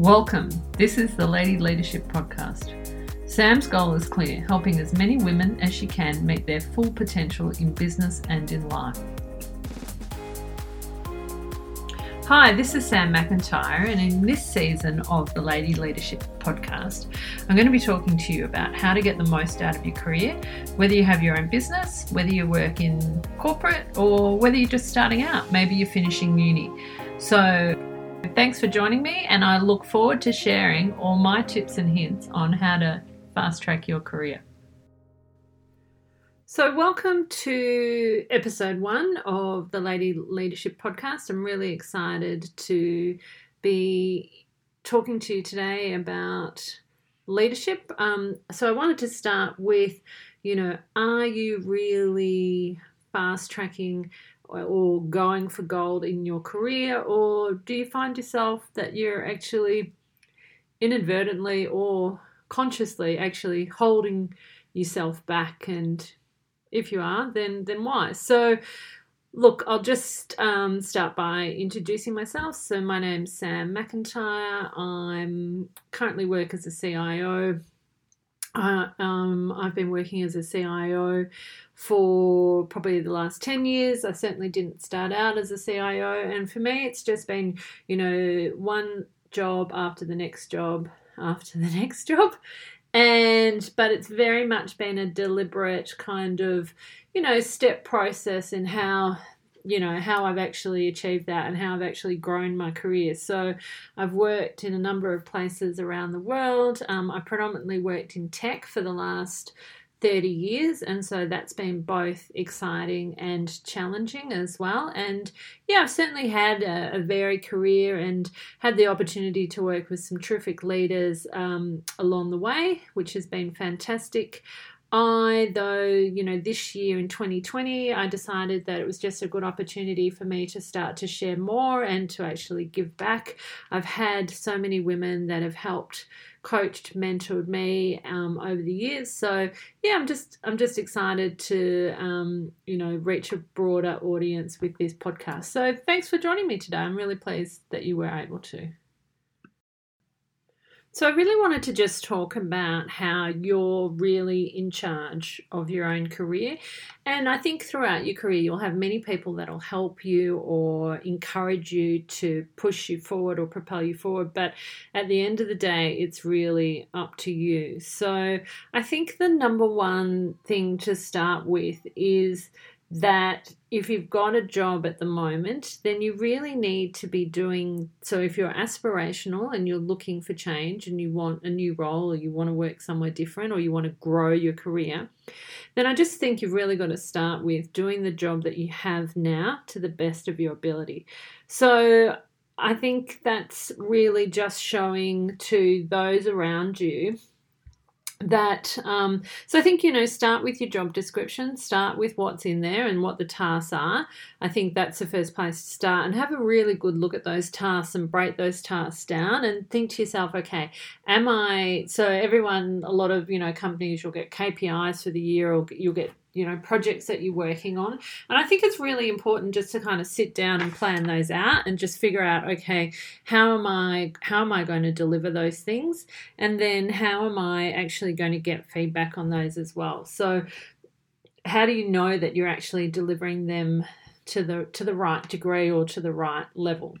Welcome. This is the Lady Leadership Podcast. Sam's goal is clear helping as many women as she can meet their full potential in business and in life. Hi, this is Sam McIntyre, and in this season of the Lady Leadership Podcast, I'm going to be talking to you about how to get the most out of your career, whether you have your own business, whether you work in corporate, or whether you're just starting out. Maybe you're finishing uni. So, Thanks for joining me, and I look forward to sharing all my tips and hints on how to fast track your career. So, welcome to episode one of the Lady Leadership Podcast. I'm really excited to be talking to you today about leadership. Um, so, I wanted to start with you know, are you really fast tracking or going for gold in your career, or do you find yourself that you're actually inadvertently or consciously actually holding yourself back? And if you are, then then why? So, look, I'll just um, start by introducing myself. So, my name's Sam McIntyre. I'm currently work as a CIO. Uh, um, I've been working as a CIO for probably the last 10 years. I certainly didn't start out as a CIO. And for me, it's just been, you know, one job after the next job after the next job. And, but it's very much been a deliberate kind of, you know, step process in how you know how I've actually achieved that and how I've actually grown my career. So I've worked in a number of places around the world. Um, I predominantly worked in tech for the last 30 years and so that's been both exciting and challenging as well and yeah i've certainly had a, a varied career and had the opportunity to work with some terrific leaders um, along the way which has been fantastic I, though, you know, this year in 2020, I decided that it was just a good opportunity for me to start to share more and to actually give back. I've had so many women that have helped coached, mentored me um, over the years. So yeah, I'm just I'm just excited to um, you know reach a broader audience with this podcast. So thanks for joining me today. I'm really pleased that you were able to. So, I really wanted to just talk about how you're really in charge of your own career. And I think throughout your career, you'll have many people that'll help you or encourage you to push you forward or propel you forward. But at the end of the day, it's really up to you. So, I think the number one thing to start with is that if you've got a job at the moment, then you really need to be doing so. If you're aspirational and you're looking for change and you want a new role or you want to work somewhere different or you want to grow your career, then I just think you've really got to start with doing the job that you have now to the best of your ability. So I think that's really just showing to those around you that um, so i think you know start with your job description start with what's in there and what the tasks are. I think that's the first place to start and have a really good look at those tasks and break those tasks down and think to yourself okay am i so everyone a lot of you know companies you'll get kpis for the year or you'll get you know projects that you're working on. And i think it's really important just to kind of sit down and plan those out and just figure out okay how am i how am i going to deliver those things? And then how am i actually going to get feedback on those as well? So how do you know that you're actually delivering them to the to the right degree or to the right level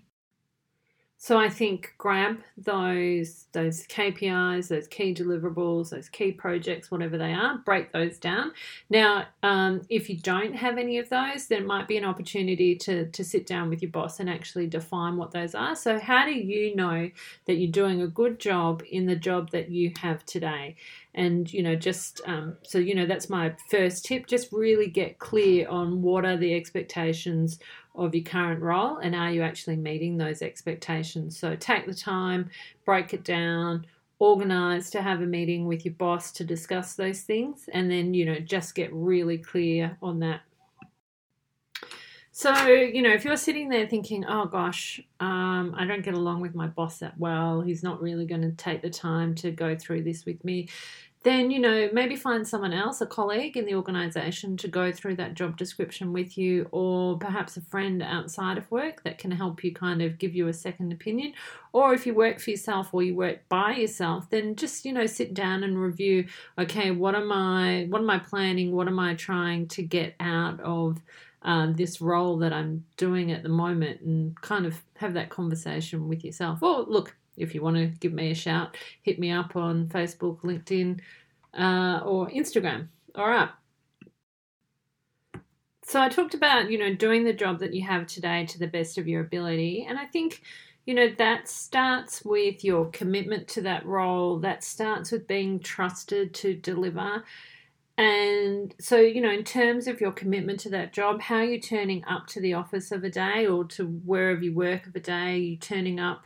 so I think grab those those KPIs, those key deliverables, those key projects, whatever they are, break those down. Now, um, if you don't have any of those, then it might be an opportunity to to sit down with your boss and actually define what those are. So how do you know that you're doing a good job in the job that you have today? And you know, just um, so you know, that's my first tip. Just really get clear on what are the expectations of your current role and are you actually meeting those expectations? So take the time, break it down, organize to have a meeting with your boss to discuss those things, and then, you know, just get really clear on that. So, you know, if you're sitting there thinking, oh gosh, um, I don't get along with my boss that well, he's not really going to take the time to go through this with me, then, you know, maybe find someone else, a colleague in the organization, to go through that job description with you, or perhaps a friend outside of work that can help you kind of give you a second opinion. Or if you work for yourself or you work by yourself, then just, you know, sit down and review okay, what am I, what am I planning? What am I trying to get out of? Uh, this role that I'm doing at the moment and kind of have that conversation with yourself. Or look, if you want to give me a shout, hit me up on Facebook, LinkedIn, uh, or Instagram. All right. So I talked about, you know, doing the job that you have today to the best of your ability. And I think, you know, that starts with your commitment to that role, that starts with being trusted to deliver. And so, you know, in terms of your commitment to that job, how are you turning up to the office of a day or to wherever you work of a day? Are you turning up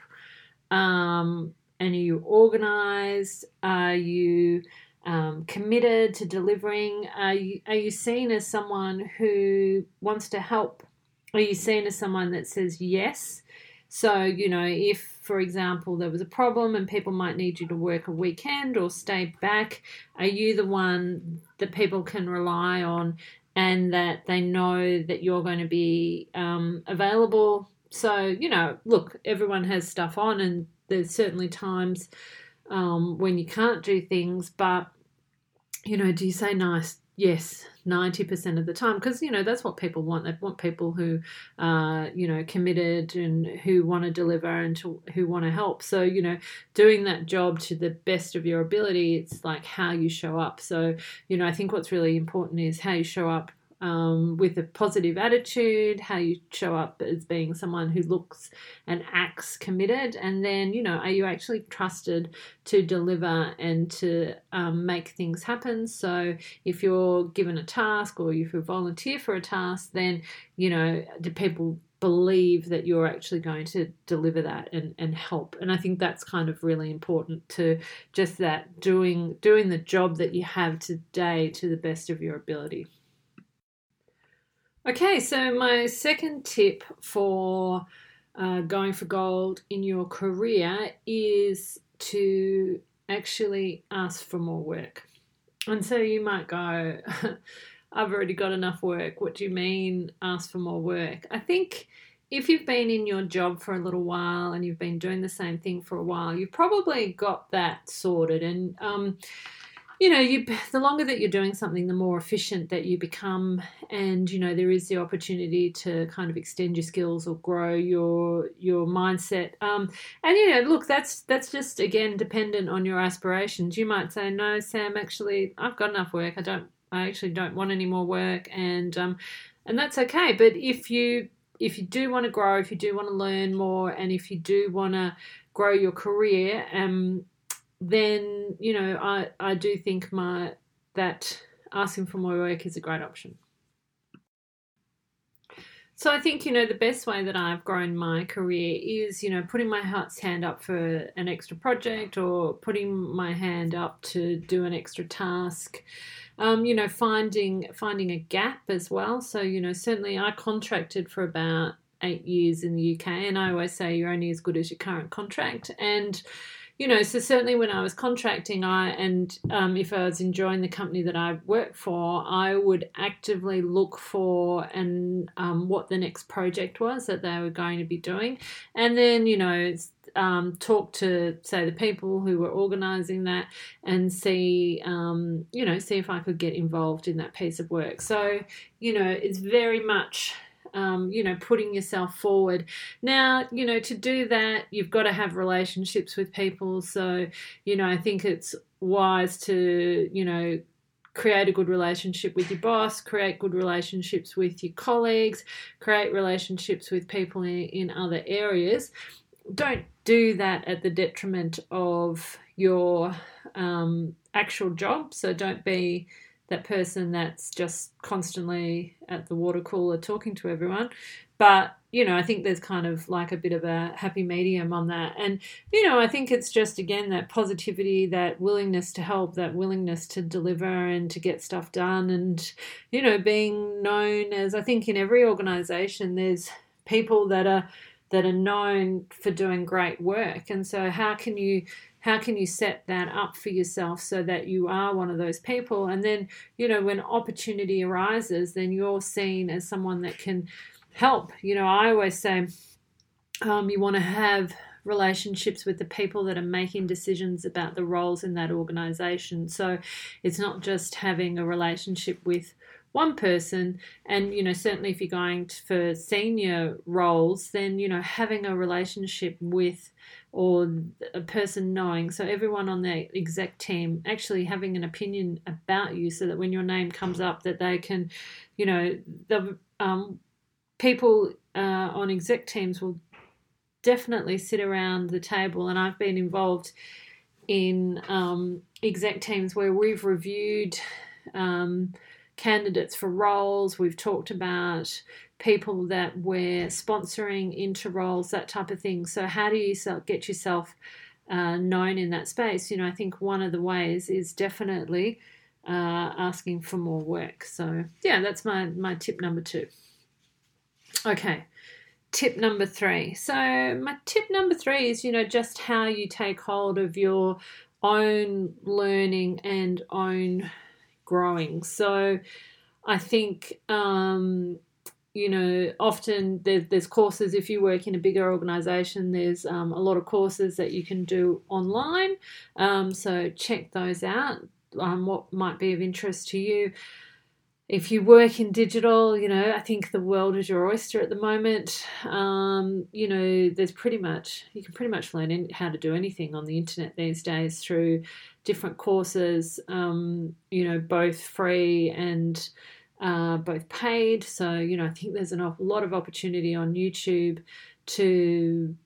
um, and are you organized? Are you um, committed to delivering? Are you, are you seen as someone who wants to help? Are you seen as someone that says yes? So, you know, if, for example, there was a problem and people might need you to work a weekend or stay back, are you the one that people can rely on and that they know that you're going to be um, available so, you know, look, everyone has stuff on, and there's certainly times um, when you can't do things, but, you know, do you say nice? Yes, 90% of the time, because, you know, that's what people want. They want people who are, you know, committed and who want to deliver and to, who want to help. So, you know, doing that job to the best of your ability, it's like how you show up. So, you know, I think what's really important is how you show up um, with a positive attitude, how you show up as being someone who looks and acts committed, and then, you know, are you actually trusted to deliver and to um, make things happen? So, if you're given a task or if you volunteer for a task, then, you know, do people believe that you're actually going to deliver that and, and help and i think that's kind of really important to just that doing doing the job that you have today to the best of your ability Okay, so my second tip for uh, going for gold in your career is to actually ask for more work. And so you might go, I've already got enough work. What do you mean, ask for more work? I think if you've been in your job for a little while and you've been doing the same thing for a while, you've probably got that sorted. And um, you know you the longer that you're doing something the more efficient that you become. And you know there is the opportunity to kind of extend your skills or grow your your mindset. Um, and you know look that's that's just again dependent on your aspirations. You might say no sam actually i've got enough work. I don't i actually don't want any more work. And um, and that's okay. But if you if you do want to grow if you do want to learn more and if you do want to grow your career um then you know I I do think my that asking for more work is a great option. So I think you know the best way that I've grown my career is you know putting my heart's hand up for an extra project or putting my hand up to do an extra task. Um, you know, finding finding a gap as well. So you know, certainly I contracted for about eight years in the UK, and I always say you're only as good as your current contract. And you know, so certainly when I was contracting, I and um, if I was enjoying the company that I worked for, I would actively look for and um, what the next project was that they were going to be doing, and then you know um, talk to say the people who were organising that and see um, you know see if I could get involved in that piece of work. So you know it's very much um, you know, putting yourself forward. Now, you know, to do that, you've got to have relationships with people. So, you know, I think it's wise to, you know, create a good relationship with your boss, create good relationships with your colleagues, create relationships with people in, in other areas. Don't do that at the detriment of your um, actual job. So don't be that person that's just constantly at the water cooler talking to everyone. But, you know, I think there's kind of like a bit of a happy medium on that. And, you know, I think it's just, again, that positivity, that willingness to help, that willingness to deliver and to get stuff done. And, you know, being known as, I think in every organization, there's people that are that are known for doing great work and so how can you how can you set that up for yourself so that you are one of those people? And then, you know, when opportunity arises, then you're seen as someone that can help. You know, I always say um, you want to have relationships with the people that are making decisions about the roles in that organization. So it's not just having a relationship with one person and you know certainly if you're going for senior roles then you know having a relationship with or a person knowing. So everyone on the exec team actually having an opinion about you so that when your name comes up that they can you know the um, people uh, on exec teams will definitely sit around the table. And i've been involved in um, exec teams where we've reviewed um, candidates for roles. We've talked about people that we're sponsoring into roles, that type of thing. So, how do you get yourself uh, known in that space? You know, I think one of the ways is definitely uh, asking for more work. So, yeah, that's my, my tip number two. Okay, tip number three. So, my tip number three is, you know, just how you take hold of your own learning and own growing. So I think, um, you know, often there, there's courses, if you work in a bigger organization, there's um, a lot of courses that you can do online. Um, so check those out, um, what might be of interest to you if you work in digital, you know, I think the world is your oyster at the moment. Um, you know, there's pretty much, you can pretty much learn how to do anything on the internet these days through different courses, um, you know, both free and uh, both paid. So, you know, I think there's a lot of opportunity on YouTube to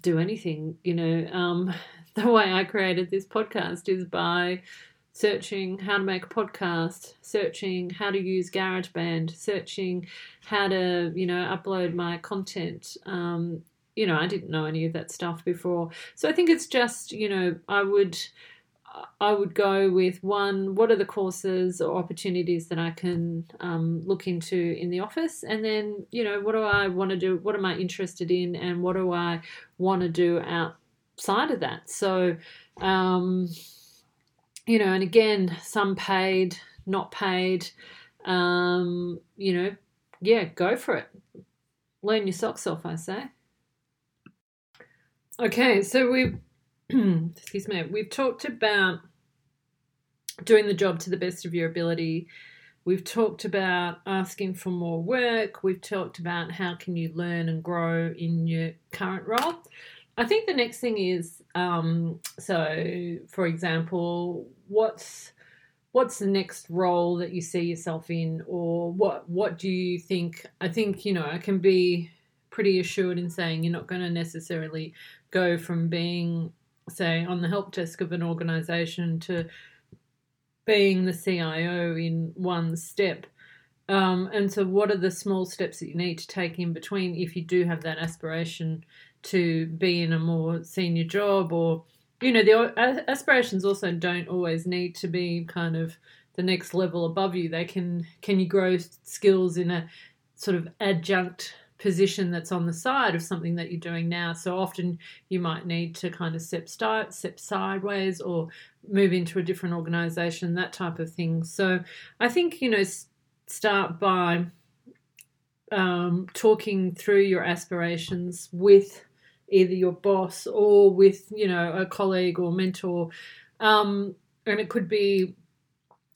do anything. You know, um, the way I created this podcast is by searching how to make a podcast, searching how to use GarageBand, searching how to, you know, upload my content. Um, you know, I didn't know any of that stuff before. So I think it's just, you know, I would I would go with one, what are the courses or opportunities that I can um, look into in the office? And then, you know, what do I want to do? What am I interested in? And what do I want to do outside of that? So, um, you know, and again, some paid, not paid. Um, you know, yeah, go for it. Learn your socks off, I say. Okay, so we've, excuse me, we've talked about doing the job to the best of your ability. We've talked about asking for more work. We've talked about how can you learn and grow in your current role. I think the next thing is um, so, for example, what's what's the next role that you see yourself in, or what what do you think? I think you know I can be pretty assured in saying you're not going to necessarily go from being, say, on the help desk of an organization to being the CIO in one step. Um, and so, what are the small steps that you need to take in between if you do have that aspiration to be in a more senior job or you know the aspirations also don't always need to be kind of the next level above you. They can can you grow skills in a sort of adjunct position that's on the side of something that you're doing now? So often you might need to kind of step start step sideways or move into a different organization that type of thing. So i think you know start by um, talking through your aspirations with either your boss or with you know a colleague or mentor um, and it could be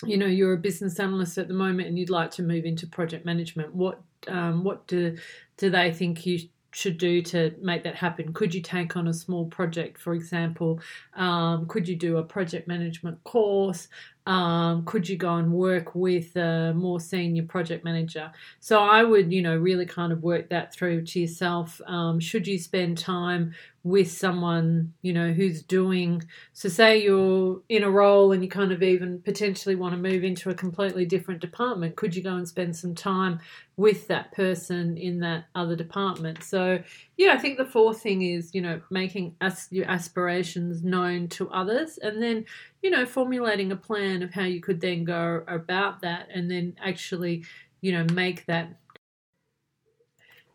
you know you're a business analyst at the moment and you'd like to move into project management what um, what do do they think you should do to make that happen? Could you take on a small project, for example? Um, could you do a project management course? Um, could you go and work with a more senior project manager? So I would, you know, really kind of work that through to yourself. Um, should you spend time with someone, you know, who's doing, so say you're in a role and you kind of even potentially want to move into a completely different department, could you go and spend some time with that person in that other department? So, yeah, I think the fourth thing is, you know, making your aspirations known to others and then, you know, formulating a plan of how you could then go about that and then actually, you know, make that.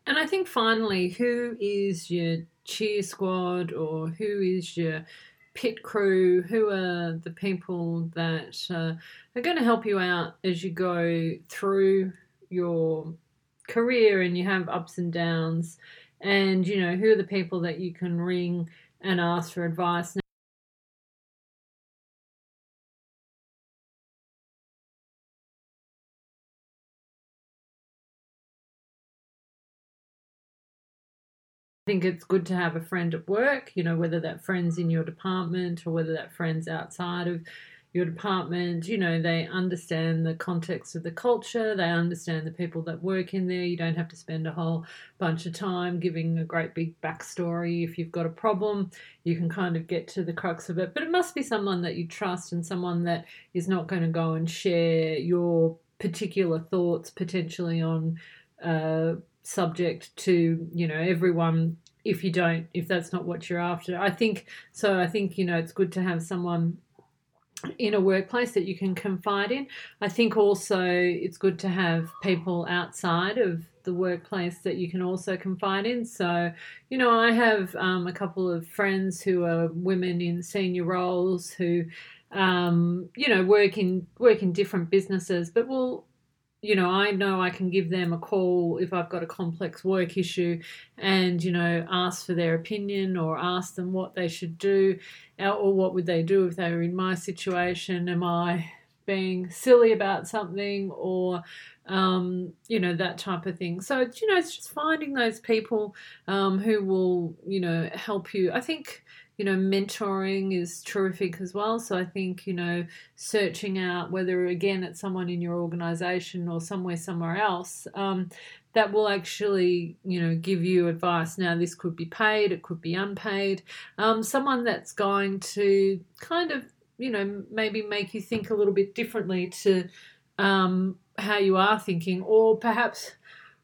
And I think finally, who is your cheer squad or who is your pit crew? Who are the people that uh, are going to help you out as you go through your career and you have ups and downs? And, you know, who are the people that you can ring and ask for advice? I think it's good to have a friend at work, you know, whether that friend's in your department or whether that friend's outside of your department. You know, they understand the context of the culture, they understand the people that work in there. You don't have to spend a whole bunch of time giving a great big backstory. If you've got a problem, you can kind of get to the crux of it. But it must be someone that you trust and someone that is not going to go and share your particular thoughts potentially on. Uh, subject to you know everyone if you don't if that's not what you're after. I think so i think you know it's good to have someone in a workplace that you can confide in. I think also it's good to have people outside of the workplace that you can also confide in. So you know i have um, a couple of friends who are women in senior roles who um, you know work in work in different businesses but will you know, I know I can give them a call if I've got a complex work issue and, you know, ask for their opinion or ask them what they should do or what would they do if they were in my situation. Am I being silly about something or, um, you know, that type of thing. So, you know, it's just finding those people um, who will, you know, help you. I think you know, mentoring is terrific as well. So I think, you know, searching out whether again it's someone in your organization or somewhere somewhere else, um, that will actually, you know, give you advice. Now, this could be paid, it could be unpaid. Um, someone that's going to kind of, you know, maybe make you think a little bit differently to um, how you are thinking, or perhaps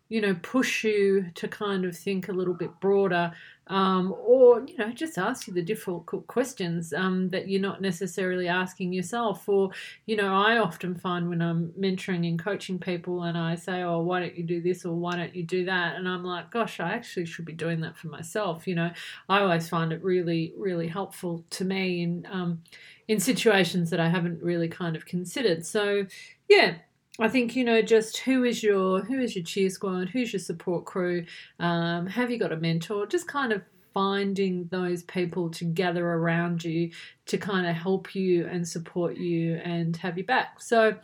you know, push you to kind of think a little bit broader, um, or you know, just ask you the difficult questions um, that you're not necessarily asking yourself. Or you know, I often find when I'm mentoring and coaching people, and I say, "Oh, why don't you do this?" or "Why don't you do that?" and I'm like, "Gosh, I actually should be doing that for myself." You know, I always find it really, really helpful to me in um, in situations that I haven't really kind of considered. So, yeah, I think you know just who is your who is your cheer squad, who's your support crew, um, have you got a mentor? Just kind of finding those people to gather around you to kind of help you and support you and have you back. So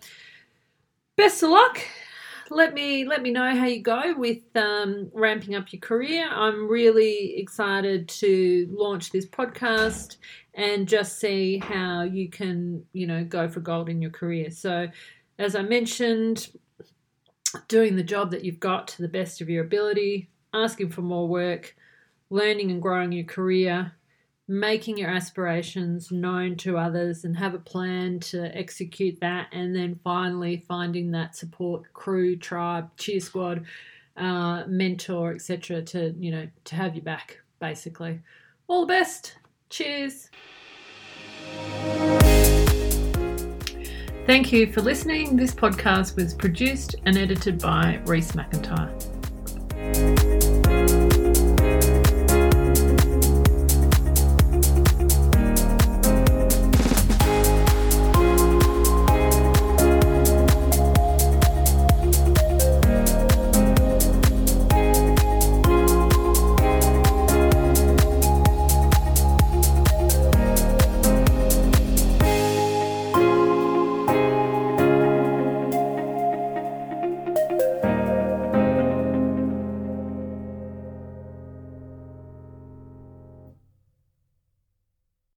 best of luck. Let me let me know how you go with um, ramping up your career. I'm really excited to launch this podcast and just see how you can you know go for gold in your career. So as I mentioned, doing the job that you've got to the best of your ability, asking for more work, learning and growing your career, making your aspirations known to others and have a plan to execute that, and then finally finding that support crew, tribe, cheer squad, uh, mentor, etc. to you know to have you back. Basically, all the best. Cheers. Thank you for listening. This podcast was produced and edited by Reese McIntyre.